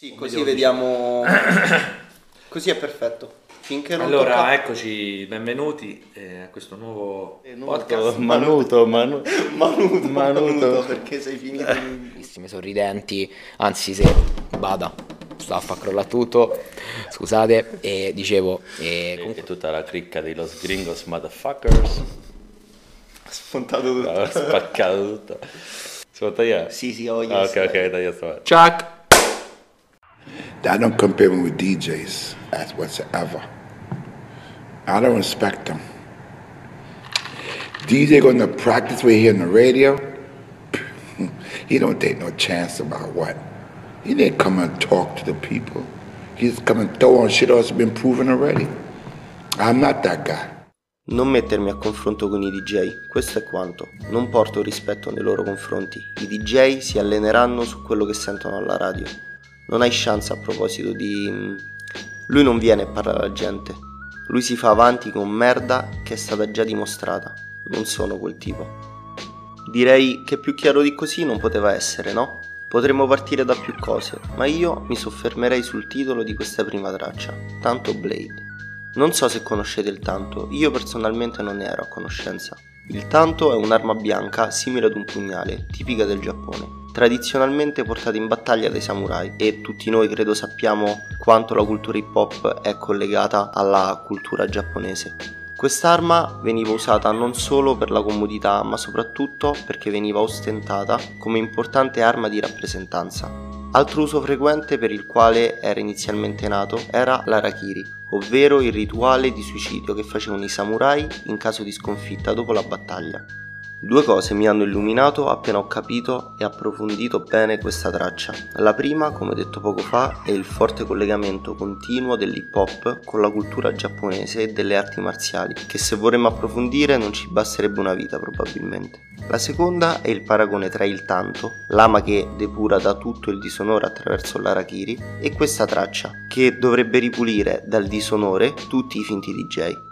Sì, così vediamo. così è perfetto. Finché non Allora, tocca- eccoci, benvenuti eh, a questo nuovo Eh, podcast. Manuto, manu- Manuto, Manuto. Manuto, perché sei finito in... sorridenti, anzi se bada, sta a far crollare tutto, scusate, e dicevo, e E comunque tutta la cricca di Los Gringos Motherfuckers. Ha spuntato tutto. Ha spaccato tutto. Si può tagliare? Sì, sì, ho Ah, yes, ok, dai. ok, tagliato. Chuck! I don't compare them with DJs as whatsoever. I don't respect them. DJ gonna practice we hear on the radio. He don't take no chance about what. He didn't come and talk to the people. He just come and throw on shit that's been proven already. I'm not that guy. Non mettermi a confronto con i DJ, questo è quanto. Non porto rispetto nei loro confronti. I DJ si alleneranno su quello che sentono alla radio. Non hai chance a proposito di... mm, Lui non viene a parlare alla gente. Lui si fa avanti con merda che è stata già dimostrata. Non sono quel tipo. Direi che più chiaro di così non poteva essere, no? Potremmo partire da più cose, ma io mi soffermerei sul titolo di questa prima traccia, Tanto Blade. Non so se conoscete il tanto, io personalmente non ne ero a conoscenza. Il tanto è un'arma bianca simile ad un pugnale, tipica del Giappone, tradizionalmente portata in battaglia dai samurai e tutti noi credo sappiamo quanto la cultura hip hop è collegata alla cultura giapponese. Quest'arma veniva usata non solo per la comodità, ma soprattutto perché veniva ostentata come importante arma di rappresentanza. Altro uso frequente per il quale era inizialmente nato era l'arakiri, ovvero il rituale di suicidio che facevano i samurai in caso di sconfitta dopo la battaglia. Due cose mi hanno illuminato appena ho capito e approfondito bene questa traccia. La prima, come detto poco fa, è il forte collegamento continuo dell'hip hop con la cultura giapponese e delle arti marziali, che se vorremmo approfondire non ci basterebbe una vita probabilmente. La seconda è il paragone tra il tanto, lama che depura da tutto il disonore attraverso l'arakiri, e questa traccia, che dovrebbe ripulire dal disonore tutti i finti DJ.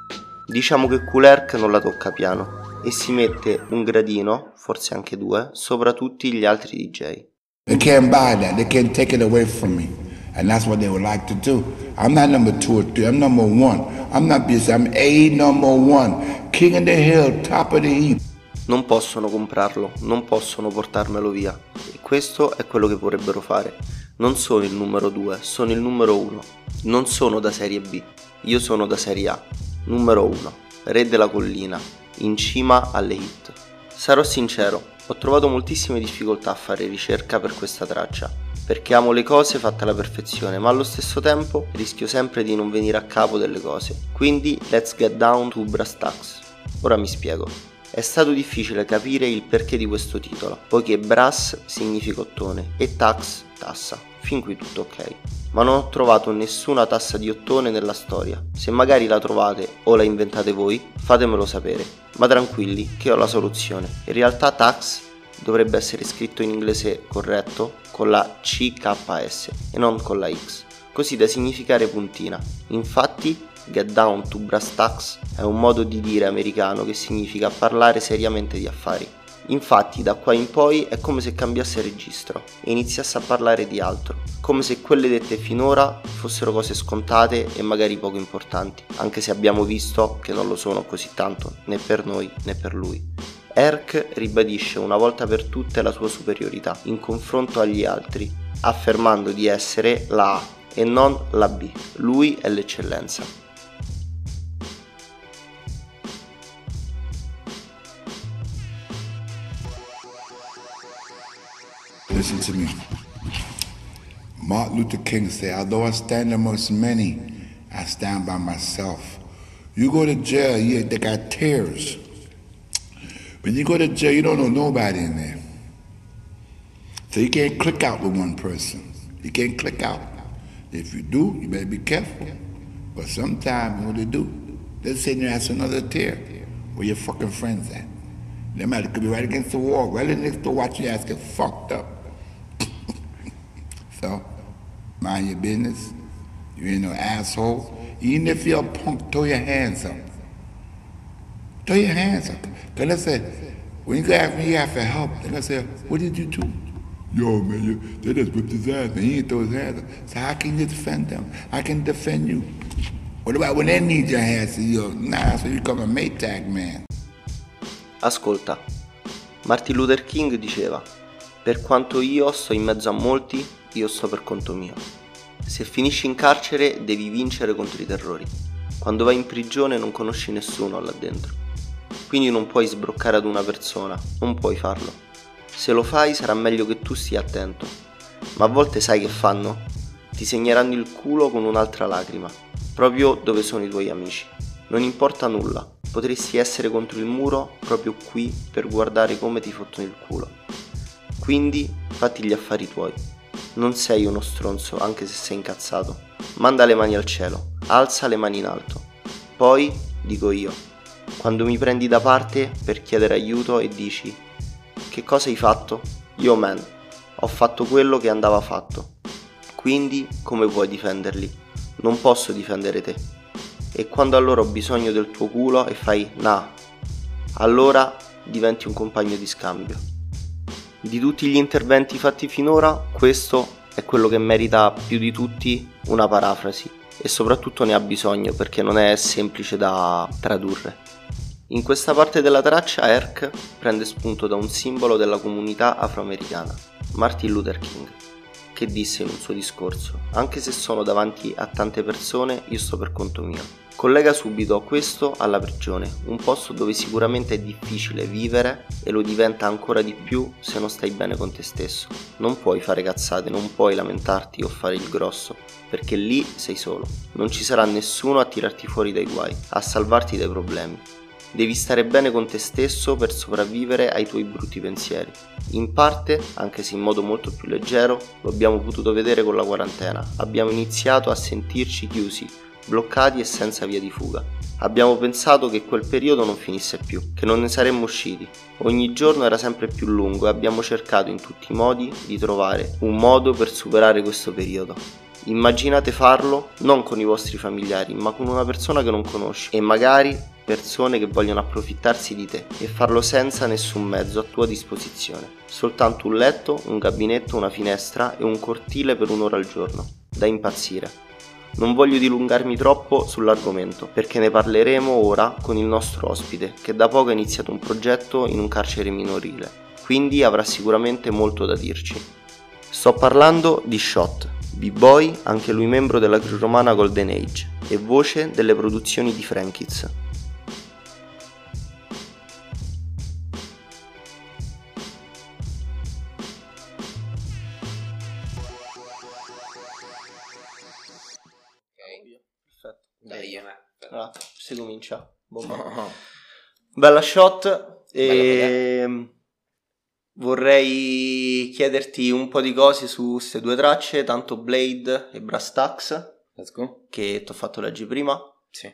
Diciamo che Kulerk non la tocca piano e si mette un gradino, forse anche due, sopra tutti gli altri DJ. They can't buy that. They can't take it away from me. And that's what they would like to do. I'm not number two or three. I'm number one. I'm not busy. I'm A number one. King of the hill, top of the heap. Non possono comprarlo, non possono portarmelo via. E questo è quello che vorrebbero fare. Non sono il numero 2, sono il numero 1. Non sono da serie B, io sono da serie A. Numero 1, re della collina, in cima alle hit. Sarò sincero, ho trovato moltissime difficoltà a fare ricerca per questa traccia, perché amo le cose fatte alla perfezione, ma allo stesso tempo rischio sempre di non venire a capo delle cose. Quindi let's get down to brass tacks. Ora mi spiego. È stato difficile capire il perché di questo titolo, poiché brass significa ottone e tax tassa. Fin qui tutto ok. Ma non ho trovato nessuna tassa di ottone nella storia. Se magari la trovate o la inventate voi, fatemelo sapere. Ma tranquilli, che ho la soluzione. In realtà tax dovrebbe essere scritto in inglese corretto con la CKS e non con la X, così da significare puntina. Infatti, get down to brass tacks è un modo di dire americano che significa parlare seriamente di affari. Infatti, da qua in poi è come se cambiasse registro e iniziasse a parlare di altro, come se quelle dette finora fossero cose scontate e magari poco importanti, anche se abbiamo visto che non lo sono così tanto, né per noi né per lui. Erk ribadisce una volta per tutte la sua superiorità in confronto agli altri, affermando di essere la A e non la B. Lui è l'eccellenza. Listen to me. Martin Luther King said, although I stand amongst many, I stand by myself. You go to jail, you, they got tears. When you go to jail, you don't know nobody in there. So you can't click out with one person. You can't click out. If you do, you better be careful. But sometimes, what they do, they say there has another tear. Where your fucking friends at? They might could be right against the wall, right next to watch your ass get fucked up. So, mind your business. You ain't no asshole. Even if you're a punk, throw your hands up. Throw your hands up. Cause let's say, when you ask me, you ask for help, they're gonna say, what did you do? Yo, man, you, they just whipped his ass, man. He ain't throw his hands up. So how can you defend them? I can defend you. What about when they need your hands? So you nah, so you become a Maytag man. Ascolta, Martin Luther King diceva, per quanto io sto in mezzo a molti, io sto per conto mio. Se finisci in carcere devi vincere contro i terrori. Quando vai in prigione non conosci nessuno là dentro. Quindi non puoi sbroccare ad una persona, non puoi farlo. Se lo fai sarà meglio che tu stia attento. Ma a volte sai che fanno? Ti segneranno il culo con un'altra lacrima, proprio dove sono i tuoi amici. Non importa nulla, potresti essere contro il muro proprio qui per guardare come ti fottono il culo. Quindi fatti gli affari tuoi. Non sei uno stronzo anche se sei incazzato. Manda le mani al cielo, alza le mani in alto. Poi dico io, quando mi prendi da parte per chiedere aiuto e dici che cosa hai fatto? Io man, ho fatto quello che andava fatto. Quindi come puoi difenderli? Non posso difendere te. E quando allora ho bisogno del tuo culo e fai nah, allora diventi un compagno di scambio. Di tutti gli interventi fatti finora, questo è quello che merita più di tutti una parafrasi e soprattutto ne ha bisogno perché non è semplice da tradurre. In questa parte della traccia Erk prende spunto da un simbolo della comunità afroamericana, Martin Luther King, che disse in un suo discorso, anche se sono davanti a tante persone, io sto per conto mio. Collega subito questo alla prigione, un posto dove sicuramente è difficile vivere e lo diventa ancora di più se non stai bene con te stesso. Non puoi fare cazzate, non puoi lamentarti o fare il grosso, perché lì sei solo. Non ci sarà nessuno a tirarti fuori dai guai, a salvarti dai problemi. Devi stare bene con te stesso per sopravvivere ai tuoi brutti pensieri. In parte, anche se in modo molto più leggero, lo abbiamo potuto vedere con la quarantena. Abbiamo iniziato a sentirci chiusi, bloccati e senza via di fuga. Abbiamo pensato che quel periodo non finisse più, che non ne saremmo usciti. Ogni giorno era sempre più lungo e abbiamo cercato in tutti i modi di trovare un modo per superare questo periodo. Immaginate farlo non con i vostri familiari, ma con una persona che non conosci e magari persone che vogliono approfittarsi di te e farlo senza nessun mezzo a tua disposizione. Soltanto un letto, un gabinetto, una finestra e un cortile per un'ora al giorno. Da impazzire. Non voglio dilungarmi troppo sull'argomento perché ne parleremo ora con il nostro ospite che da poco ha iniziato un progetto in un carcere minorile, quindi avrà sicuramente molto da dirci. Sto parlando di Shot, b-boy, anche lui membro della crew romana Golden Age e voce delle produzioni di Frankiz. Allora, si comincia. Bomba. Bella shot e vorrei chiederti un po' di cose su queste due tracce, tanto Blade e Brass Tacks, Let's go. che ti ho fatto leggere prima. Sì.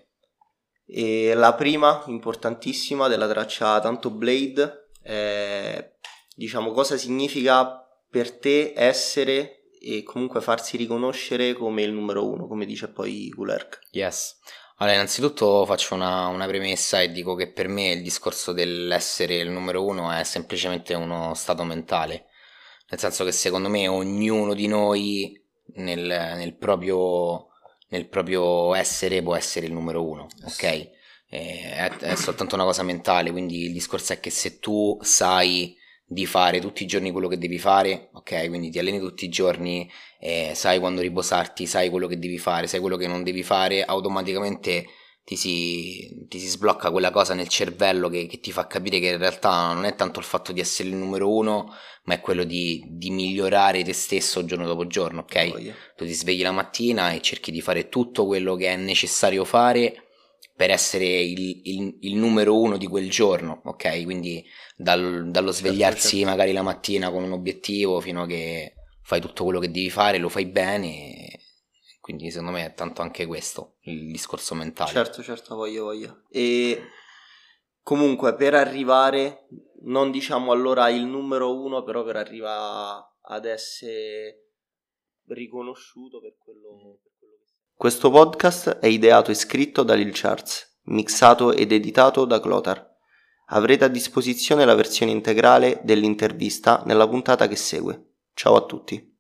E la prima, importantissima, della traccia Tanto Blade, è, diciamo, cosa significa per te essere e comunque farsi riconoscere come il numero uno, come dice poi Gulerk. Yes. Allora, innanzitutto faccio una, una premessa e dico che per me il discorso dell'essere il numero uno è semplicemente uno stato mentale. Nel senso che secondo me ognuno di noi nel, nel proprio, nel proprio essere può essere il numero uno, ok? Eh, È, è soltanto una cosa mentale, quindi il discorso è che se tu sai di fare tutti i giorni quello che devi fare, ok? Quindi ti alleni tutti i giorni, eh, sai quando riposarti, sai quello che devi fare, sai quello che non devi fare, automaticamente ti si, ti si sblocca quella cosa nel cervello che, che ti fa capire che in realtà non è tanto il fatto di essere il numero uno, ma è quello di, di migliorare te stesso giorno dopo giorno, ok? Voglia. Tu ti svegli la mattina e cerchi di fare tutto quello che è necessario fare per essere il, il- il numero uno di quel giorno, ok? Quindi dal- dallo svegliarsi certo. magari la mattina con un obiettivo fino a che fai tutto quello che devi fare, lo fai bene. Quindi secondo me è tanto anche questo il discorso mentale. Certo, certo, voglio, voglio. E comunque per arrivare, non diciamo allora il numero uno, però per arrivare ad essere riconosciuto per quello, per quello che sei. Questo podcast è ideato e scritto da Lil Charts, mixato ed editato da Clotar. Avrete a disposizione la versione integrale dell'intervista nella puntata che segue. Ciao a tutti.